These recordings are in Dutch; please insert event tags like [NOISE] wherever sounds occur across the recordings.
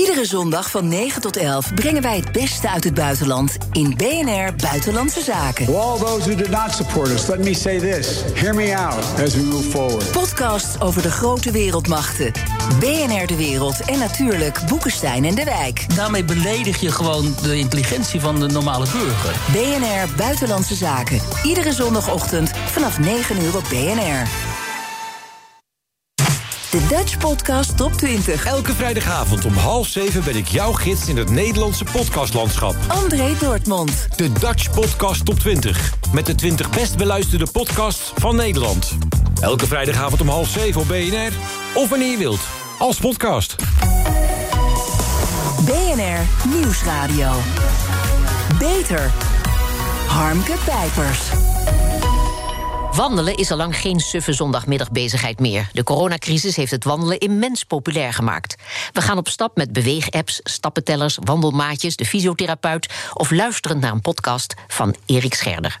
Iedere zondag van 9 tot 11 brengen wij het beste uit het buitenland in BNR Buitenlandse Zaken. To all those who did not support us, let me say this. Hear me out as we move forward. Podcasts over de grote wereldmachten. BNR De Wereld en natuurlijk Boekenstein en De Wijk. Daarmee beledig je gewoon de intelligentie van de normale burger. BNR Buitenlandse Zaken. Iedere zondagochtend vanaf 9 uur op BNR. De Dutch Podcast Top 20. Elke vrijdagavond om half zeven ben ik jouw gids in het Nederlandse podcastlandschap. André Dortmund. De Dutch Podcast Top 20. Met de 20 best beluisterde podcasts van Nederland. Elke vrijdagavond om half zeven op BNR. Of wanneer je wilt. Als podcast. BNR Nieuwsradio. Beter. Harmke Pijpers. Wandelen is al lang geen suffe zondagmiddagbezigheid meer. De coronacrisis heeft het wandelen immens populair gemaakt. We gaan op stap met beweegapps, stappentellers, wandelmaatjes, de fysiotherapeut of luisterend naar een podcast van Erik Scherder.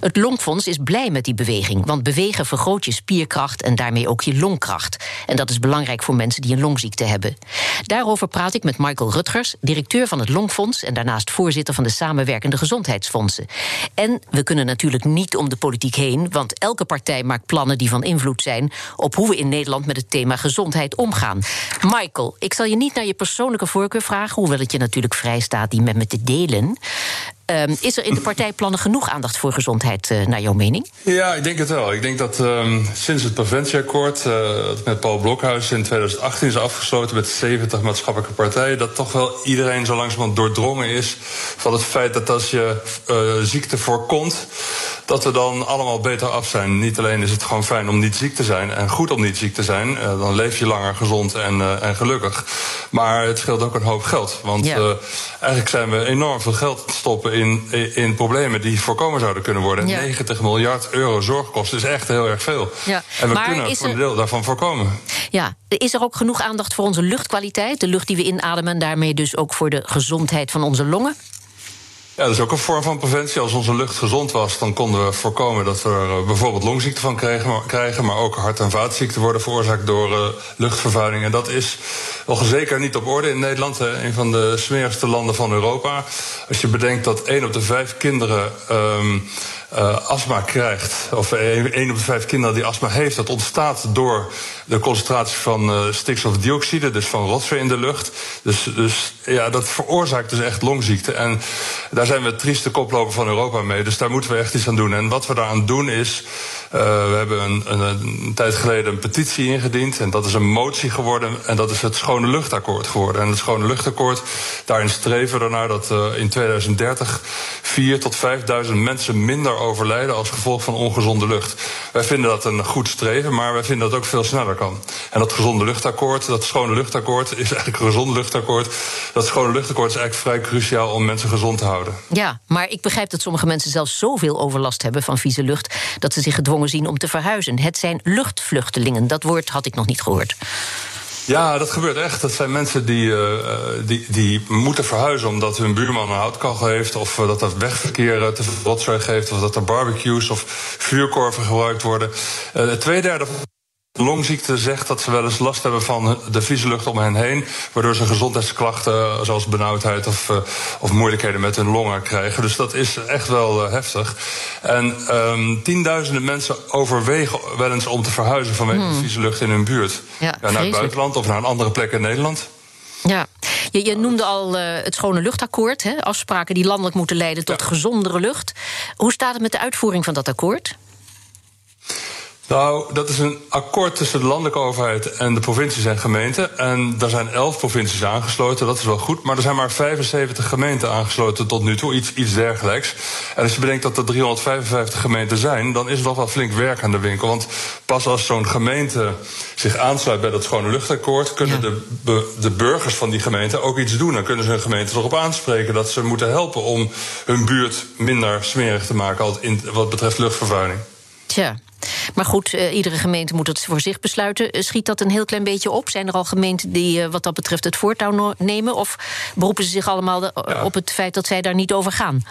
Het Longfonds is blij met die beweging, want bewegen vergroot je spierkracht en daarmee ook je longkracht. En dat is belangrijk voor mensen die een longziekte hebben. Daarover praat ik met Michael Rutgers, directeur van het Longfonds en daarnaast voorzitter van de samenwerkende gezondheidsfondsen. En we kunnen natuurlijk niet om de politiek heen, want elke partij maakt plannen die van invloed zijn op hoe we in Nederland met het thema gezondheid omgaan. Michael, ik zal je niet naar je persoonlijke voorkeur vragen, hoewel het je natuurlijk vrij staat die met me te delen. Um, is er in de [LAUGHS] partijplannen genoeg aandacht voor gezondheid, uh, naar jouw mening? Ja, ik denk het wel. Ik denk dat um, sinds het preventieakkoord, uh, dat met Paul Blokhuis in 2018 is afgesloten met 70 maatschappelijke partijen, dat toch wel iedereen zo langzamerhand doordrongen is van het feit dat als je uh, ziekte voorkomt, dat we dan allemaal beter af zijn. Niet alleen is het gewoon fijn om niet ziek te zijn en goed om niet ziek te zijn, dan leef je langer gezond en, en gelukkig. Maar het scheelt ook een hoop geld. Want ja. eigenlijk zijn we enorm veel geld stoppen in, in problemen die voorkomen zouden kunnen worden. Ja. 90 miljard euro zorgkosten is echt heel erg veel. Ja. En we maar kunnen voor een deel daarvan voorkomen. Ja, is er ook genoeg aandacht voor onze luchtkwaliteit? De lucht die we inademen en daarmee dus ook voor de gezondheid van onze longen? Ja, dat is ook een vorm van preventie. Als onze lucht gezond was, dan konden we voorkomen dat we er eh, bijvoorbeeld longziekte van kregen, maar, krijgen, maar ook hart- en vaatziekten worden veroorzaakt door uh, luchtvervuiling. En dat is nog zeker niet op orde in Nederland, een van de smerigste landen van Europa. Als je bedenkt dat één op de vijf kinderen um, uh, astma krijgt, of één op de vijf kinderen die astma heeft, dat ontstaat door de concentratie van uh, stikstofdioxide, dus van rotzooi in de lucht. Dus, dus ja, dat veroorzaakt dus echt longziekte. En daar zijn we het trieste koploper van Europa mee. Dus daar moeten we echt iets aan doen. En wat we daaraan doen is. Uh, we hebben een, een, tijd geleden een petitie ingediend. En dat is een motie geworden. En dat is het Schone Luchtakkoord geworden. En het Schone Luchtakkoord, daarin streven we ernaar dat in 2030 4 tot 5000 mensen minder overlijden als gevolg van ongezonde lucht. Wij vinden dat een goed streven, maar wij vinden dat ook veel sneller kan. En dat gezonde luchtakkoord, dat schone luchtakkoord, is eigenlijk een gezonde luchtakkoord. Dat schone luchtakkoord is eigenlijk vrij cruciaal om mensen gezond te houden. Ja, maar ik begrijp dat sommige mensen zelfs zoveel overlast hebben van vieze lucht dat ze zich gedwongen zien om te verhuizen. Het zijn luchtvluchtelingen. Dat woord had ik nog niet gehoord. Ja, dat gebeurt echt. Dat zijn mensen die, uh, die, die moeten verhuizen omdat hun buurman een houtkachel heeft, of uh, dat er wegverkeer te veel rotzooi geeft, of dat er barbecues of vuurkorven gebruikt worden. Uh, twee derde longziekte zegt dat ze wel eens last hebben van de vieze lucht om hen heen, waardoor ze gezondheidsklachten zoals benauwdheid of, uh, of moeilijkheden met hun longen krijgen. Dus dat is echt wel uh, heftig. En um, tienduizenden mensen overwegen wel eens om te verhuizen vanwege hmm. de vieze lucht in hun buurt. Ja, ja, naar het buitenland of naar een andere plek in Nederland. Ja, je, je noemde al uh, het Schone Luchtakkoord, hè? afspraken die landelijk moeten leiden tot ja. gezondere lucht. Hoe staat het met de uitvoering van dat akkoord? Nou, dat is een akkoord tussen de landelijke overheid en de provincies en gemeenten. En daar zijn elf provincies aangesloten, dat is wel goed. Maar er zijn maar 75 gemeenten aangesloten tot nu toe, iets, iets dergelijks. En als je bedenkt dat er 355 gemeenten zijn, dan is er nog wel flink werk aan de winkel. Want pas als zo'n gemeente zich aansluit bij dat schone luchtakkoord, kunnen ja. de, de burgers van die gemeente ook iets doen. Dan kunnen ze hun gemeente erop aanspreken dat ze moeten helpen om hun buurt minder smerig te maken wat betreft luchtvervuiling. Tja. Maar goed, uh, iedere gemeente moet het voor zich besluiten. Schiet dat een heel klein beetje op? Zijn er al gemeenten die uh, wat dat betreft het voortouw nemen? Of beroepen ze zich allemaal de, ja. op het feit dat zij daar niet over gaan?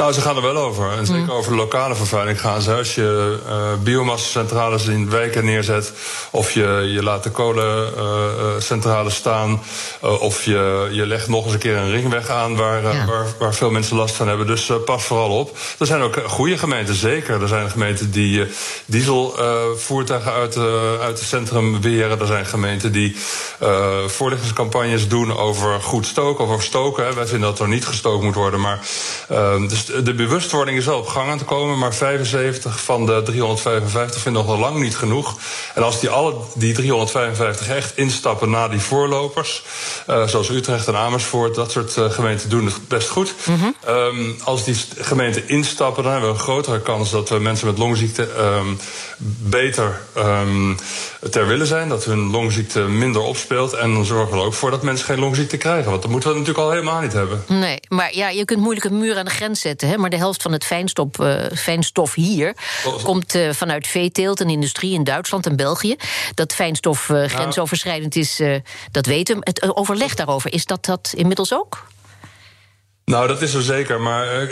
Nou, ze gaan er wel over. En zeker mm. over de lokale vervuiling gaan ze. Als je uh, biomassa-centrales in wijken neerzet... of je, je laat de kolencentrales uh, staan... Uh, of je, je legt nog eens een keer een ringweg aan... waar, ja. waar, waar, veel mensen last van hebben. Dus pas vooral op. Er zijn ook goede gemeenten, zeker. Er zijn gemeenten die dieselvoertuigen uit, uit het centrum weren. Er zijn gemeenten die voorlichtingscampagnes doen over goed stoken... of over stoken. Hè. Wij vinden dat er niet gestookt moet worden, maar... dus de bewustwording is wel op gang aan te komen, maar 75 van de 355 vinden nog lang niet genoeg. En als die alle die 355 echt instappen na die voorlopers, uh, zoals Utrecht en Amersfoort, dat soort uh, gemeenten doen het best goed. Mm -hmm. um, als die gemeenten instappen, dan hebben we een grotere kans dat we mensen met longziekte um, beter um, ter willen zijn, dat hun longziekte minder opspeelt. En dan zorgen we er ook voor dat mensen geen longziekte krijgen. Want dat moeten we natuurlijk al helemaal niet hebben. Nee, maar ja, je kunt moeilijk een muur aan de grens zetten. Hè? Maar de helft van het fijnstof, uh, fijnstof hier oh. komt uh, vanuit veeteelt en industrie in Duitsland en België. Dat fijnstof grensoverschrijdend is, dat weten we. Het overleg daarover, is dat dat inmiddels ook? Nou, dat is zo zeker. Maar uh,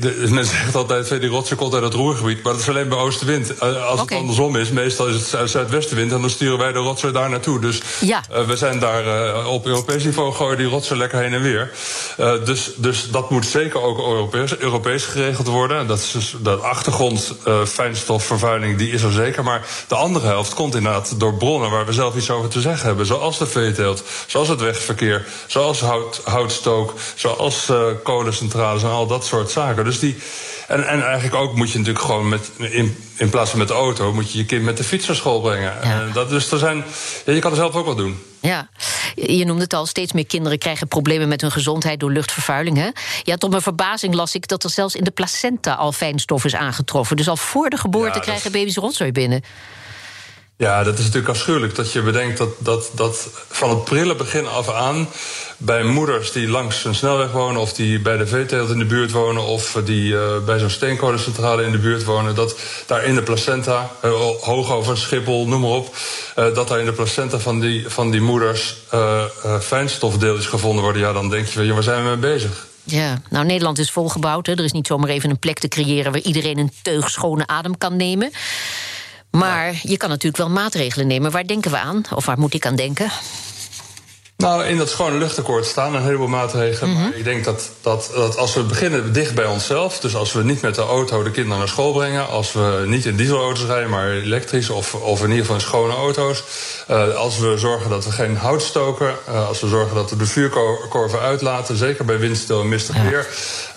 de, men zegt altijd, die rotsen komt uit het roergebied. Maar dat is alleen bij oostenwind. Uh, als okay. het andersom is, meestal is het zuid zuidwestenwind... en dan sturen wij de rotsen daar naartoe. Dus ja. uh, we zijn daar op Europees niveau gooien die rotsen lekker heen en weer. dus, dus dat moet zeker ook Europees, Europees geregeld worden. Dat is dus de achtergrond fijnstofvervuiling, die is er zeker. Maar de andere helft komt inderdaad door bronnen... waar we zelf iets over te zeggen hebben. Zoals de veeteelt, zoals het wegverkeer... zoals hout, houtstook, zoals kolencentrales en al dat soort zaken. Dus die, en, en eigenlijk ook moet je natuurlijk gewoon met, in, in plaats van met de auto, moet je je kind met de fiets naar school brengen. Ja. En dat, dus er zijn, ja, je kan er zelf ook wat doen. Ja, je noemde het al, steeds meer kinderen krijgen problemen met hun gezondheid door luchtvervuiling. Hè? Ja, tot mijn verbazing las ik dat er zelfs in de placenta al fijnstof is aangetroffen. Dus al voor de geboorte ja, krijgen baby's rotzooi binnen. Ja, dat is natuurlijk afschuwelijk dat je bedenkt dat, dat, dat van het prille begin af aan bij moeders die langs een snelweg wonen, of die bij de veeteelt in de buurt wonen, of die uh, bij zo'n steenkolencentrale in de buurt wonen, dat daar in de placenta, uh, hoog over Schiphol, noem maar op, uh, dat daar in de placenta van die, van die moeders fijnstofdeeltjes gevonden worden. Ja, dan denk je, ja, waar zijn we mee bezig? Ja, nou Nederland is volgebouwd. Hè. Er is niet zomaar even een plek te creëren waar iedereen een teug schone adem kan nemen. Maar je kan natuurlijk wel maatregelen nemen. Waar denken we aan? Of waar moet ik aan denken? Nou, in dat schone luchtakkoord staan een heleboel maatregelen. Maar mhm. ik denk dat, dat, dat als we beginnen dicht bij onszelf... dus als we niet met de auto de kinderen naar school brengen... als we niet in dieselauto's rijden, maar elektrisch... of, of in ieder geval in schone auto's... Uh, als we zorgen dat we geen hout stoken... Uh, als we zorgen dat we de vuurkorven uitlaten... zeker bij windstil en mistig ja. weer...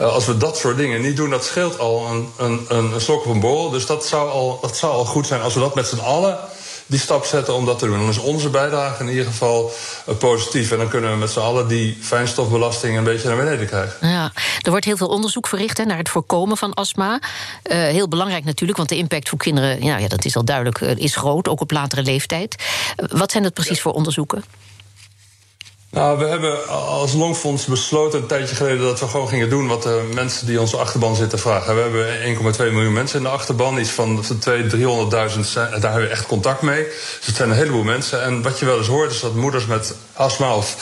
Uh, als we dat soort dingen niet doen, dat scheelt al een, een, een slok op een borrel. Dus dat zou, al, dat zou al goed zijn als we dat met z'n allen die stap zetten om dat te doen. Dan is onze bijdrage in ieder geval uh, positief. En dan kunnen we met z'n allen die fijnstofbelasting een beetje naar beneden krijgen. Ja, er wordt heel veel onderzoek verricht hè, naar het voorkomen van astma. Uh, heel belangrijk natuurlijk, want de impact voor kinderen, ja, ja dat is al duidelijk, uh, is groot, ook op latere leeftijd. wat zijn dat precies ja. voor onderzoeken? Nou, we hebben als Longfonds besloten een tijdje geleden dat we gewoon gingen doen wat de mensen die onze achterban zitten vragen. We hebben 1,2 miljoen mensen in de achterban, iets van 200.000, 300.000, daar hebben we echt contact mee. Dus het zijn een heleboel mensen. En wat je wel eens hoort is dat moeders met astma of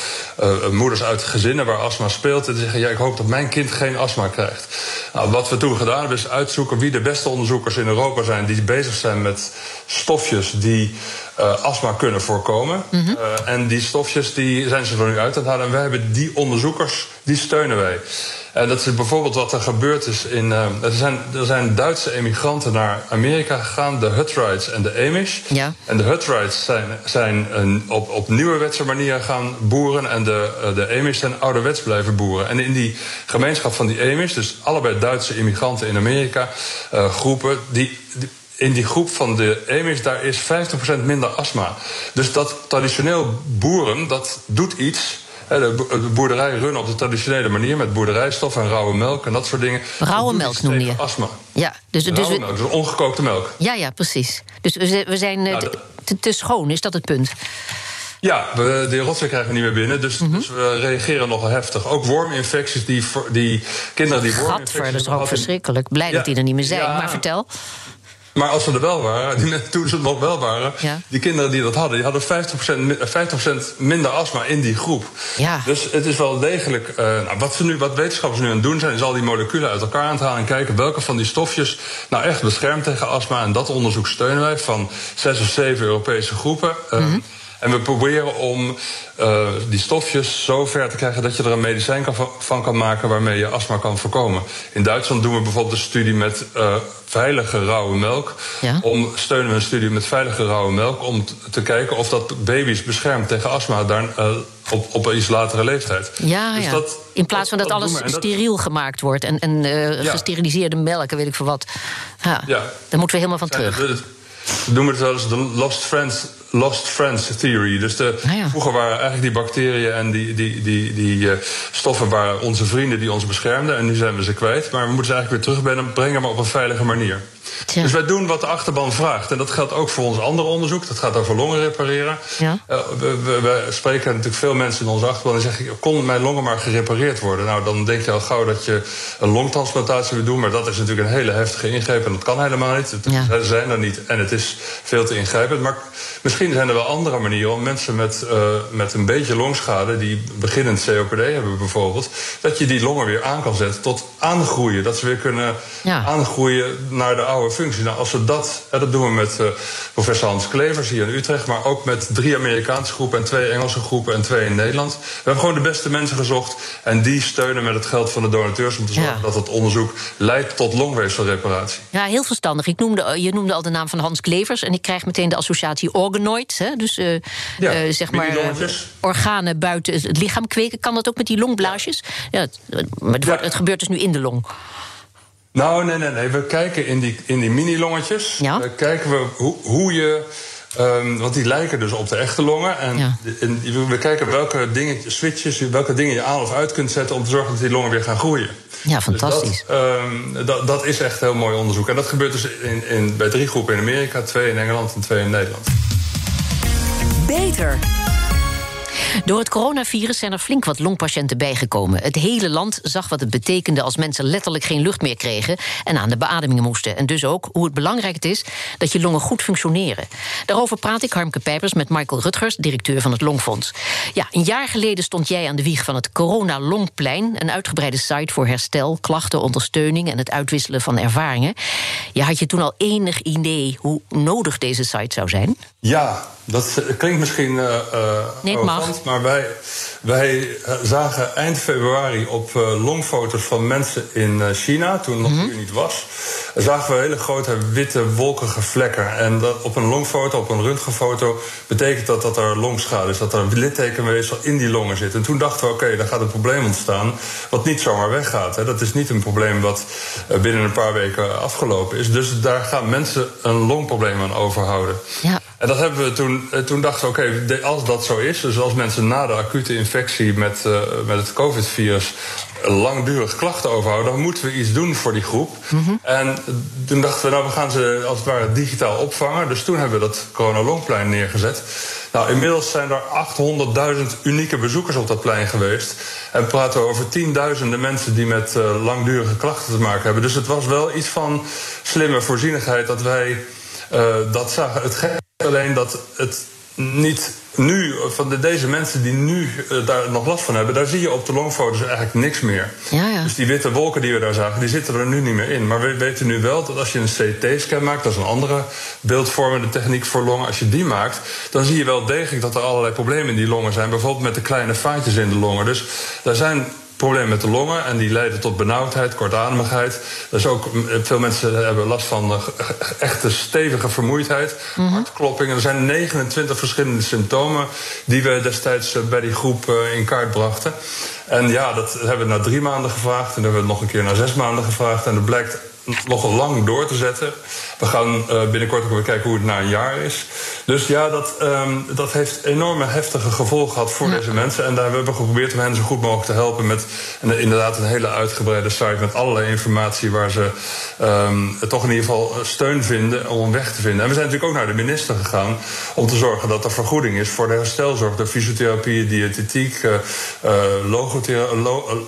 uh, moeders uit gezinnen waar astma speelt, die zeggen: Ja, ik hoop dat mijn kind geen astma krijgt. Nou, wat we toen gedaan hebben is uitzoeken wie de beste onderzoekers in Europa zijn die bezig zijn met stofjes die uh, astma kunnen voorkomen. Mm -hmm. uh, en die stofjes die zijn ze er nu uit aan het halen. En wij hebben die onderzoekers, die steunen wij. En dat is bijvoorbeeld wat er gebeurd is in. Uh, er, zijn, er zijn Duitse emigranten naar Amerika gegaan, de Hutterites en de Amish. Ja. En de Hutterites zijn, zijn een, op, op nieuwerwetse manier gaan boeren. En de, de Amish zijn ouderwets blijven boeren. En in die gemeenschap van die Amish, dus allebei Duitse immigranten in Amerika, groepen, die, die in die groep van de Amish, daar is 50% minder astma. Dus dat traditioneel boeren, dat doet iets. De boerderij runnen op de traditionele manier met boerderijstof en rauwe melk en dat soort dingen. Rauwe melk noem je? Astma. Ja, dus, dus rauwe melk, dus ongekookte melk. Ja, ja, precies. Dus we, zijn nou, te, te schoon, is dat het punt? Ja, we, de rotzooi krijgen we niet meer binnen, dus, mm -hmm. dus we reageren nogal heftig. Ook worminfecties, die, die kinderen die worminfecties... Gadver, dat is ook verschrikkelijk. Blij ja, dat die er niet meer zijn, ja, maar vertel. Maar als ze er wel waren, [LAUGHS] toen ze er nog wel waren, Ja. die kinderen die dat hadden, die hadden 50%, mi- eh, 50 minder astma in die groep. Ja. Dus het is wel degelijk. eh, nou, wat, ze nu, wat wetenschappers nu aan het doen zijn, is al die moleculen uit elkaar aan het halen en kijken welke van die stofjes nou echt beschermt tegen astma. En dat onderzoek steunen wij van zes of zeven Europese groepen. Eh, Mhm. En we proberen om eh, die stofjes zo ver te krijgen dat je er een medicijn kan, van kan maken waarmee je astma kan voorkomen. In Duitsland doen we bijvoorbeeld een studie met eh, veilige rauwe melk. Ja. Om, steunen we een studie met veilige rauwe melk om t- te kijken of dat baby's beschermt tegen astma daar, eh, op, op een iets latere leeftijd. Ja, Dus ja. dat- In plaats van dat, doen alles dat- steriel gemaakt wordt en, en eh, Ja. gesteriliseerde melk en weet ik veel wat. Ja, Ja. Daar moeten we helemaal van terug. Ze noemen het wel eens de Lost Friends, Lost Friends Theory. Dus de, Ah, ja. vroeger waren eigenlijk die bacteriën en die, die, die, die eh, stoffen waren onze vrienden die ons beschermden. En nu zijn we ze kwijt. Maar we moeten ze eigenlijk weer terugbrengen, maar op een veilige manier. Dus wij doen wat de achterban vraagt. En dat geldt ook voor ons andere onderzoek. Dat gaat over longen repareren. Ja. Eh, we, we, we spreken natuurlijk veel mensen in onze achterban die zeggen: kon mijn longen maar gerepareerd worden? Nou, dan denk je al gauw dat je een longtransplantatie wil doen. Maar dat is natuurlijk een hele heftige ingreep. En dat kan helemaal niet. Ja. Ze zijn er niet. En het is veel te ingrijpend. Maar misschien zijn er wel andere manieren om mensen met, eh, met een beetje longschade, die beginnend COPD hebben bijvoorbeeld, dat je die longen weer aan kan zetten tot aangroeien. Dat ze weer kunnen Ja. aangroeien naar de oude functie. Nou, als we dat, dat doen we met eh, professor Hans Klevers hier in Utrecht, maar ook met drie Amerikaanse groepen en twee Engelse groepen en twee in Nederland. We hebben gewoon de beste mensen gezocht en die steunen met het geld van de donateurs om te zorgen Ja. dat het onderzoek leidt tot longweefselreparatie. Ja, heel verstandig. Ik noemde, je noemde al de naam van Hans Klevers. En ik krijg meteen de associatie organoids. Hè? Dus eh, Ja, eh, zeg maar eh, organen buiten het lichaam kweken. Kan dat ook met die longblaasjes? Ja, het, het gebeurt dus nu in de long. Nou, nee, nee, nee. We kijken in die, in die mini-longetjes. Ja. kijken we hoe, hoe je. ehm, want die lijken dus op de echte longen. En, Ja. en we kijken welke dingen, switches, welke dingen je aan of uit kunt zetten om te zorgen dat die longen weer gaan groeien. Ja, fantastisch. Dus dat, ehm, dat, dat is echt heel mooi onderzoek. En dat gebeurt dus in, in, bij drie groepen in Amerika, twee in Engeland en twee in Nederland. Beter. Door het coronavirus zijn er flink wat longpatiënten bijgekomen. Het hele land zag wat het betekende als mensen letterlijk geen lucht meer kregen en aan de beademingen moesten. En dus ook hoe het belangrijk het is dat je longen goed functioneren. Daarover praat ik, Harmke Pijpers, met Michael Rutgers, directeur van het Longfonds. Ja, een jaar geleden stond jij aan de wieg van het Corona Longplein, een uitgebreide site voor herstel, klachten, ondersteuning en het uitwisselen van ervaringen. Ja, had je toen al enig idee hoe nodig deze site zou zijn? Ja, dat klinkt misschien eh, Nee, het mag. Maar wij, wij eh, zagen eind februari op eh, longfoto's van mensen in eh, China, toen nog hier niet was, zagen we hele grote witte wolkige vlekken. En dat op een longfoto, op een röntgenfoto, betekent dat dat er longschade is, dat er littekenweefsel in die longen zit. En toen dachten we, oké, daar gaat een probleem ontstaan, wat niet zomaar weggaat. Hè. Dat is niet een probleem wat binnen een paar weken afgelopen is. Dus daar gaan mensen een longprobleem aan overhouden. Ja. En dat hebben we toen, eh, toen dachten we, oké, als dat zo is, dus als mensen na de acute infectie met, eh, met het COVID-virus langdurig klachten overhouden, dan moeten we iets doen voor die groep. En toen dachten we, nou, we gaan ze als het ware digitaal opvangen. Dus toen hebben we dat Corona Longplein neergezet. Nou, inmiddels zijn er 800.000 unieke bezoekers op dat plein geweest. En praten we over tienduizenden mensen die met eh, langdurige klachten te maken hebben. Dus het was wel iets van slimme voorzienigheid dat wij dat zagen. Het is alleen dat het niet nu, van de, deze mensen die nu eh, daar nog last van hebben, daar zie je op de longfoto's eigenlijk niks meer. Ja, ja. Dus die witte wolken die we daar zagen, die zitten er nu niet meer in. Maar we weten nu wel dat als je een CT-scan maakt, dat is een andere beeldvormende techniek voor longen, als je die maakt, dan zie je wel degelijk dat er allerlei problemen in die longen zijn. Bijvoorbeeld met de kleine vaatjes in de longen. Dus daar zijn probleem met de longen en die leiden tot benauwdheid, kortademigheid. Dus ook mm, veel mensen hebben last van eh, echte stevige vermoeidheid, hartkloppingen. Er zijn 29 verschillende symptomen die we destijds eh, bij die groep eh, in kaart brachten. En ja, dat hebben we na drie maanden gevraagd en dan hebben we het nog een keer na zes maanden gevraagd. En dat blijkt nog lang door te zetten. We gaan eh, binnenkort ook weer kijken hoe het na een jaar is. Dus ja, dat, ehm, dat heeft enorme heftige gevolgen gehad voor deze mensen. En daar hebben we geprobeerd om hen zo goed mogelijk te helpen met een, inderdaad een hele uitgebreide site met allerlei informatie waar ze ehm, toch in ieder geval steun vinden om een weg te vinden. En we zijn natuurlijk ook naar de minister gegaan om te zorgen dat er vergoeding is voor de herstelzorg, de fysiotherapie, diëtetiek, eh, eh, eh,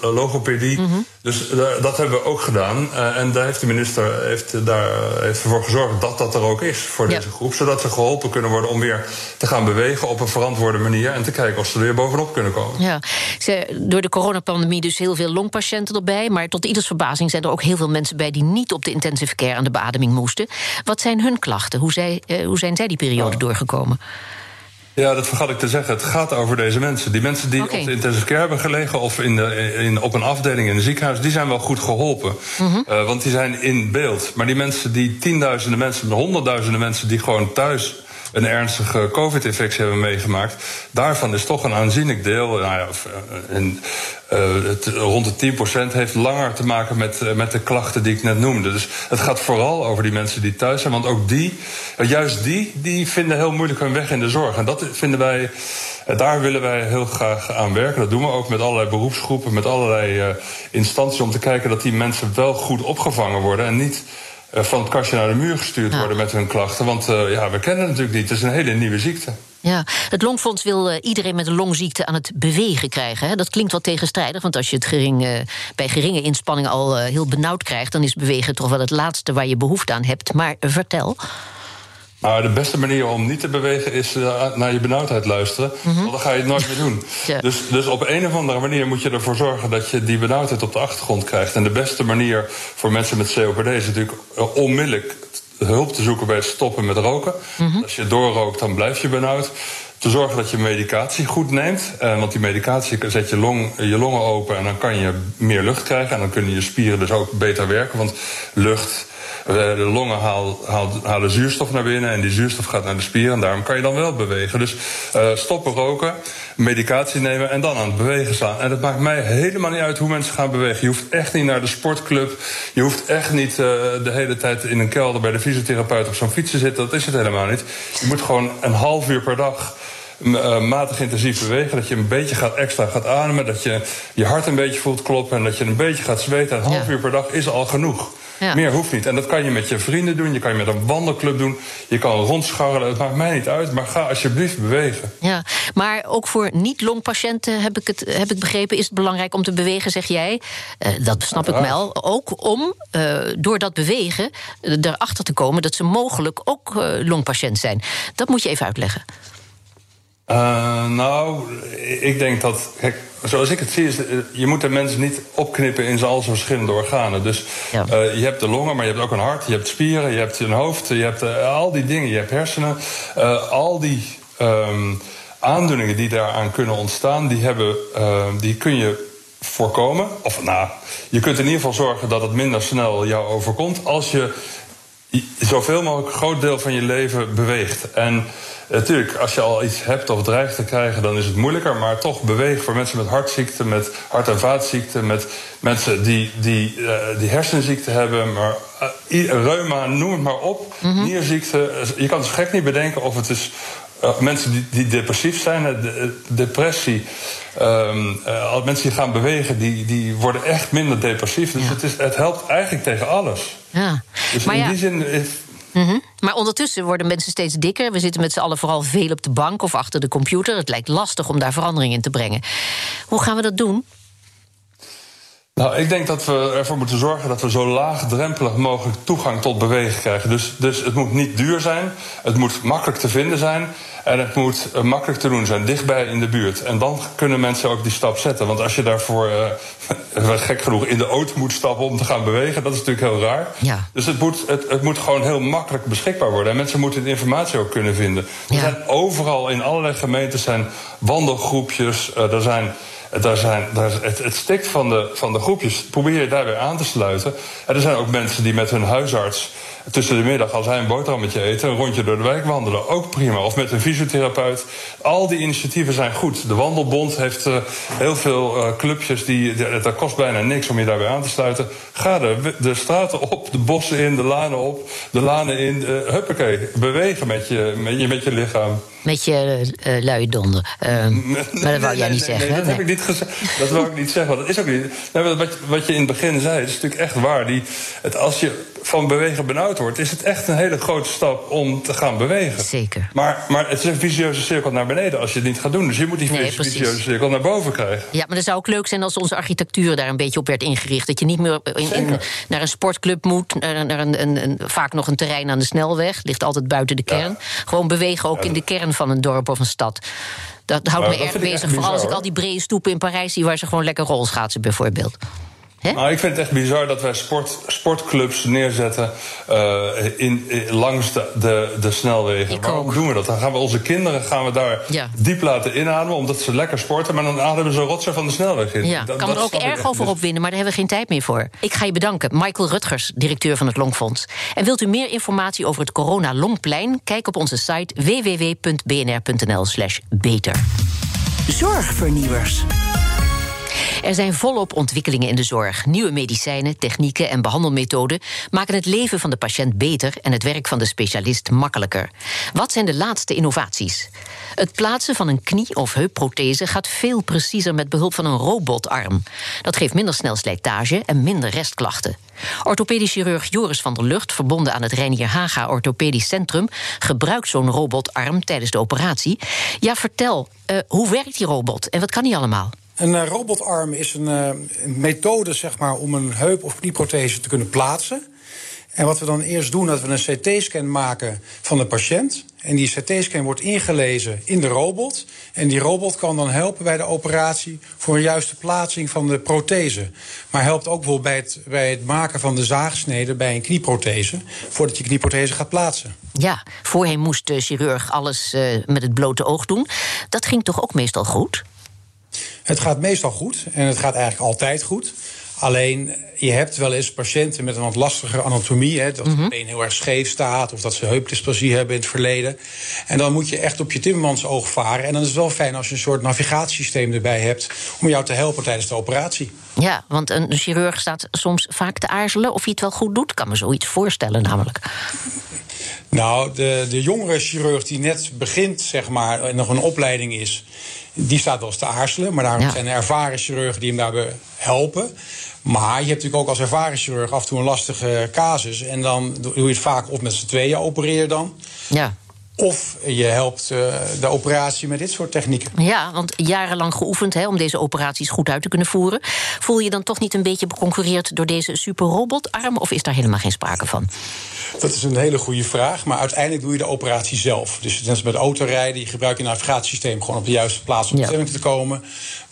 logopedie. Dus uh, dat hebben we ook gedaan. Uh, en daar heeft de minister heeft, daar, heeft ervoor gezorgd dat dat er ook is voor Ja. deze groep. Zodat ze geholpen kunnen worden om weer te gaan bewegen op een verantwoorde manier. En te kijken of ze er weer bovenop kunnen komen. Ja, ze, door de coronapandemie dus heel veel longpatiënten erbij. Maar tot ieders verbazing zijn er ook heel veel mensen bij die niet op de intensive care aan de beademing moesten. Wat zijn hun klachten? Hoe, zij, eh, hoe zijn zij die periode doorgekomen? Ja, dat vergat ik te zeggen. Het gaat over deze mensen. Die mensen die op de intensive care hebben gelegen of in de, in, op een afdeling in een ziekenhuis, die zijn wel goed geholpen. Eh, want die zijn in beeld. Maar die mensen, die tienduizenden mensen, de honderdduizenden mensen die gewoon thuis een ernstige COVID-infectie hebben meegemaakt, daarvan is toch een aanzienlijk deel, nou ja, eh, eh, het, rond de 10% heeft langer te maken met, eh, met de klachten die ik net noemde. Dus het gaat vooral over die mensen die thuis zijn, want ook die, juist die, die vinden heel moeilijk hun weg in de zorg. En dat vinden wij, daar willen wij heel graag aan werken. Dat doen we ook met allerlei beroepsgroepen, met allerlei instanties om te kijken dat die mensen wel goed opgevangen worden en niet van het kastje naar de muur gestuurd Ja. worden met hun klachten. Want eh, ja, we kennen het natuurlijk niet. Het is een hele nieuwe ziekte. Ja, het Longfonds wil eh, iedereen met een longziekte aan het bewegen krijgen. Hè? Dat klinkt wat tegenstrijdig, want als je het gering, eh, bij geringe inspanning al eh, heel benauwd krijgt, dan is bewegen toch wel het laatste waar je behoefte aan hebt. Maar eh, vertel. Maar de beste manier om niet te bewegen is eh, naar je benauwdheid luisteren. Want dan ga je het nooit meer doen. [LAUGHS] Ja. dus, dus op een of andere manier moet je ervoor zorgen dat je die benauwdheid op de achtergrond krijgt. En de beste manier voor mensen met COPD is natuurlijk eh, onmiddellijk hulp te zoeken bij het stoppen met roken. Als je doorrookt, dan blijf je benauwd. Te zorgen dat je medicatie goed neemt. Eh, want die medicatie zet je, long, je longen open en dan kan je meer lucht krijgen. En dan kunnen je spieren dus ook beter werken. Want lucht. De longen haal- haal- halen zuurstof naar binnen en die zuurstof gaat naar de spieren. En daarom kan je dan wel bewegen. Dus eh, stoppen roken, medicatie nemen en dan aan het bewegen staan. En het maakt mij helemaal niet uit hoe mensen gaan bewegen. Je hoeft echt niet naar de sportclub. Je hoeft echt niet eh, de hele tijd in een kelder bij de fysiotherapeut op zo'n fiets te zitten. Dat is het helemaal niet. Je moet gewoon een half uur per dag eh, matig intensief bewegen. Dat je een beetje gaat extra gaat ademen. Dat je je hart een beetje voelt kloppen. En dat je een beetje gaat zweten. Een half Ja. uur per dag is al genoeg. Ja. Meer hoeft niet. En dat kan je met je vrienden doen. Je kan je met een wandelclub doen. Je kan rondscharrelen. Het maakt mij niet uit. Maar ga alsjeblieft bewegen. Ja, maar ook voor niet-longpatiënten heb ik, het, heb ik begrepen, is het belangrijk om te bewegen, zeg jij. Eh, dat snap ik wel. Ook om eh, door dat bewegen eh, erachter te komen dat ze mogelijk ook longpatiënt zijn. Dat moet je even uitleggen. Eh, nou, ik denk dat. Kijk, zoals ik het zie, is. eh, Je moet de mensen niet opknippen in al zijn verschillende organen. Dus Ja. eh, je hebt de longen, maar je hebt ook een hart, je hebt spieren, je hebt een hoofd, je hebt al die dingen, je hebt hersenen. Al die ehm, aandoeningen die daaraan kunnen ontstaan, die, hebben, die kun je voorkomen. Of nou, je kunt in ieder geval zorgen dat het minder snel jou overkomt als je zoveel mogelijk een groot deel van je leven beweegt. En natuurlijk, als je al iets hebt of dreigt te krijgen, dan is het moeilijker. Maar toch bewegen voor mensen met hartziekten, met hart- en vaatziekten, met mensen die, die, eh, die hersenziekten hebben, maar eh, reuma, noem het maar op, nierziekte. Je kan het gek niet bedenken of het is. Eh, mensen die, die depressief zijn, de- eh, depressie. als mensen die gaan bewegen, die, die worden echt minder depressief. Dus Ja. het, is, het helpt eigenlijk tegen alles. Ja. Dus maar, in ja, die zin is. mhm. maar ondertussen worden mensen steeds dikker. We zitten met z'n allen vooral veel op de bank of achter de computer. Het lijkt lastig om daar verandering in te brengen. Hoe gaan we dat doen? Nou, ik denk dat we ervoor moeten zorgen dat we zo laagdrempelig mogelijk toegang tot bewegen krijgen. Dus, dus het moet niet duur zijn, het moet makkelijk te vinden zijn en het moet eh, makkelijk te doen zijn, dichtbij in de buurt. En dan kunnen mensen ook die stap zetten. Want als je daarvoor, eh, [LAUGHS] gek genoeg, in de auto moet stappen om te gaan bewegen, dat is natuurlijk heel raar. Ja. Dus het moet, het, het moet gewoon heel makkelijk beschikbaar worden. En mensen moeten de informatie ook kunnen vinden. Er Ja. zijn overal in allerlei gemeentes zijn wandelgroepjes, eh, er zijn daar zijn, daar, het, het stikt van de, van de groepjes. Probeer je daar weer aan te sluiten. En er zijn ook mensen die met hun huisarts tussen de middag, als hij een boterhammetje eten, een rondje door de wijk wandelen. Ook prima. Of met een fysiotherapeut. Al die initiatieven zijn goed. De Wandelbond heeft eh, heel veel eh, clubjes. Die, dat kost bijna niks om je daarbij aan te sluiten. Ga de, de straten op, de bossen in, de lanen op, de lanen in. eh huppakee. Bewegen met je, met je, met je lichaam. Met je uh, luie donder. Uh, maar dat wou jij niet zeggen. Dat heb ik niet gezegd. Dat wou ik niet zeggen. Dat is ook niet. wat, wat je in het begin zei, is natuurlijk echt waar. Die, het, als je van bewegen benauwd wordt, is het echt een hele grote stap om te gaan bewegen. Zeker. Maar, maar het is een vicieuze cirkel naar beneden als je het niet gaat doen. Dus je moet die vicieuze cirkel naar boven krijgen. Ja, maar dat zou ook leuk zijn als onze architectuur daar een beetje op werd ingericht. Dat je niet meer in, naar een sportclub moet, naar, naar een, een, een, vaak nog een terrein aan de snelweg. Ligt altijd buiten de kern. Gewoon bewegen ook in de kern van een dorp of een stad. Dat houdt me erg bezig. Vooral als ik al die brede stoepen in Parijs zie waar ze gewoon lekker rolschaatsen bijvoorbeeld. Nou, ik vind het echt bizar dat wij sport, sportclubs neerzetten uh, in, langs de, de, de snelwegen. Waarom doen we dat? Dan gaan we onze kinderen gaan we daar diep laten inademen, omdat ze lekker sporten, maar dan ademen ze rotzer van de snelweg in. Ja, dat, kan er ook erg over opwinnen, maar daar hebben we geen tijd meer voor. Ik ga je bedanken, Michael Rutgers, directeur van het Longfonds. En wilt u meer informatie over het Corona Longplein? Kijk op onze site www.bnr.nl/slash beter. Zorgvernieuwers. Er zijn volop ontwikkelingen in de zorg. Nieuwe medicijnen, technieken en behandelmethoden maken het leven van de patiënt beter en het werk van de specialist makkelijker. Wat zijn de laatste innovaties? Het plaatsen van een knie- of heupprothese gaat veel preciezer met behulp van een robotarm. Dat geeft minder snel slijtage en minder restklachten. Orthopedisch chirurg Joris van der Lucht, verbonden aan het Reinier Haga Orthopedisch Centrum, gebruikt zo'n robotarm tijdens de operatie. Ja, vertel, uh, hoe werkt die robot en wat kan die allemaal? Een uh, robotarm is een, uh, een, methode zeg maar, om een heup- of knieprothese te kunnen plaatsen. En wat we dan eerst doen, dat we een CT-scan maken van de patiënt. En die CT-scan wordt ingelezen in de robot. En die robot kan dan helpen bij de operatie voor een juiste plaatsing van de prothese. Maar helpt ook bijvoorbeeld bij het, bij het maken van de zaagsnede bij een knieprothese. Voordat je knieprothese gaat plaatsen. Ja, voorheen moest de chirurg alles uh, met het blote oog doen. Dat ging toch ook meestal goed? Het gaat meestal goed en het gaat eigenlijk altijd goed. Alleen je hebt wel eens patiënten met een wat lastige anatomie. Hè, dat mm been heel erg scheef staat of dat ze heupdysplasie hebben in het verleden. En dan moet je echt op je timmermans oog varen. En dan is het wel fijn als je een soort navigatiesysteem erbij hebt om jou te helpen tijdens de operatie. Ja, want een chirurg staat soms vaak te aarzelen of hij het wel goed doet. Ik kan me zoiets voorstellen namelijk. Nou, de, de jongere chirurg die net begint, zeg maar, en nog een opleiding is die staat wel eens te aarzelen. Maar daarom zijn er ervaren chirurgen die hem daarbij helpen. Maar je hebt natuurlijk ook als ervaren chirurg af en toe een lastige casus. En dan doe je het vaak of met z'n tweeën opereren dan. Ja. Of je helpt uh, de operatie met dit soort technieken. Ja, want jarenlang geoefend hè, om deze operaties goed uit te kunnen voeren. Voel je dan toch niet een beetje beconcurreerd door deze superrobotarm? Of is daar helemaal geen sprake van? Dat is een hele goede vraag. Maar uiteindelijk doe je de operatie zelf. Dus net als met autorijden, je gebruikt je navigatiesysteem gewoon op de juiste plaats om bestemming te komen.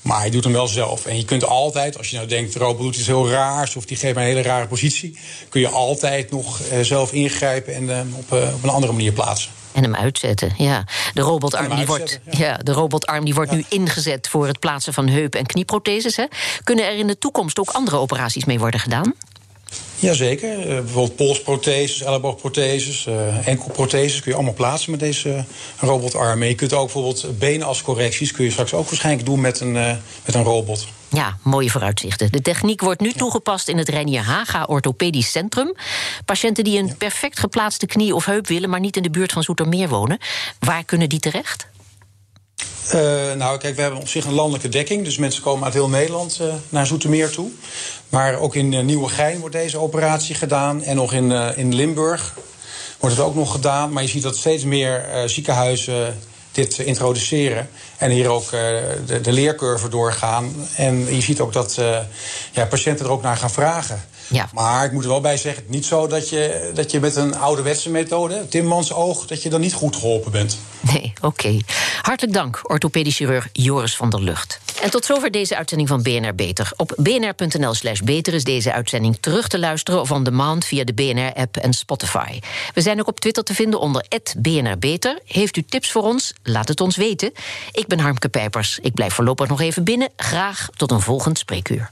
Maar je doet hem wel zelf. En je kunt altijd, als je nou denkt, de robot doet iets heel raars of die geeft mij een hele rare positie, kun je altijd nog uh, zelf ingrijpen en uh, op, uh, op een andere manier plaatsen. En hem uitzetten, ja. De robotarm, die, wordt, ja. de robotarm die wordt nu ingezet voor het plaatsen van heup- en knieprotheses. Hè. Kunnen er in de toekomst ook andere operaties mee worden gedaan? Jazeker. Uh, bijvoorbeeld polsprotheses, elleboogprotheses, uh, enkelprotheses kun je allemaal plaatsen met deze robotarm. En je kunt ook bijvoorbeeld benen als correcties kun je straks ook waarschijnlijk doen met een, uh, met een robot. Ja, mooie vooruitzichten. De techniek wordt nu toegepast in het Reinier Haga Orthopedisch Centrum. Patiënten die een perfect geplaatste knie of heup willen, maar niet in de buurt van Zoetermeer wonen, waar kunnen die terecht? Uh, nou, kijk, we hebben op zich een landelijke dekking. Dus mensen komen uit heel Nederland uh, naar Zoetermeer toe. Maar ook in uh, Nieuwegein wordt deze operatie gedaan. En nog in, in Limburg wordt het ook nog gedaan. Maar je ziet dat steeds meer ziekenhuizen dit introduceren. En hier ook de, de, doorgaan. En je ziet ook dat ja, patiënten er ook naar gaan vragen. Ja. Maar ik moet er wel bij zeggen, niet zo dat je, dat je met een ouderwetse methode, Timmans oog, dat je dan niet goed geholpen bent. Nee, oké. Hartelijk dank, orthopedisch chirurg Joris van der Lucht. En tot zover deze uitzending van BNR Beter. Op bnr.nl slash beter is deze uitzending terug te luisteren... of on demand via de BNR-app en Spotify. We zijn ook op Twitter te vinden onder BNR Beter. Heeft u tips voor ons? Laat het ons weten. Ik ben Harmke Pijpers. Ik blijf voorlopig nog even binnen. Graag tot een volgend spreekuur.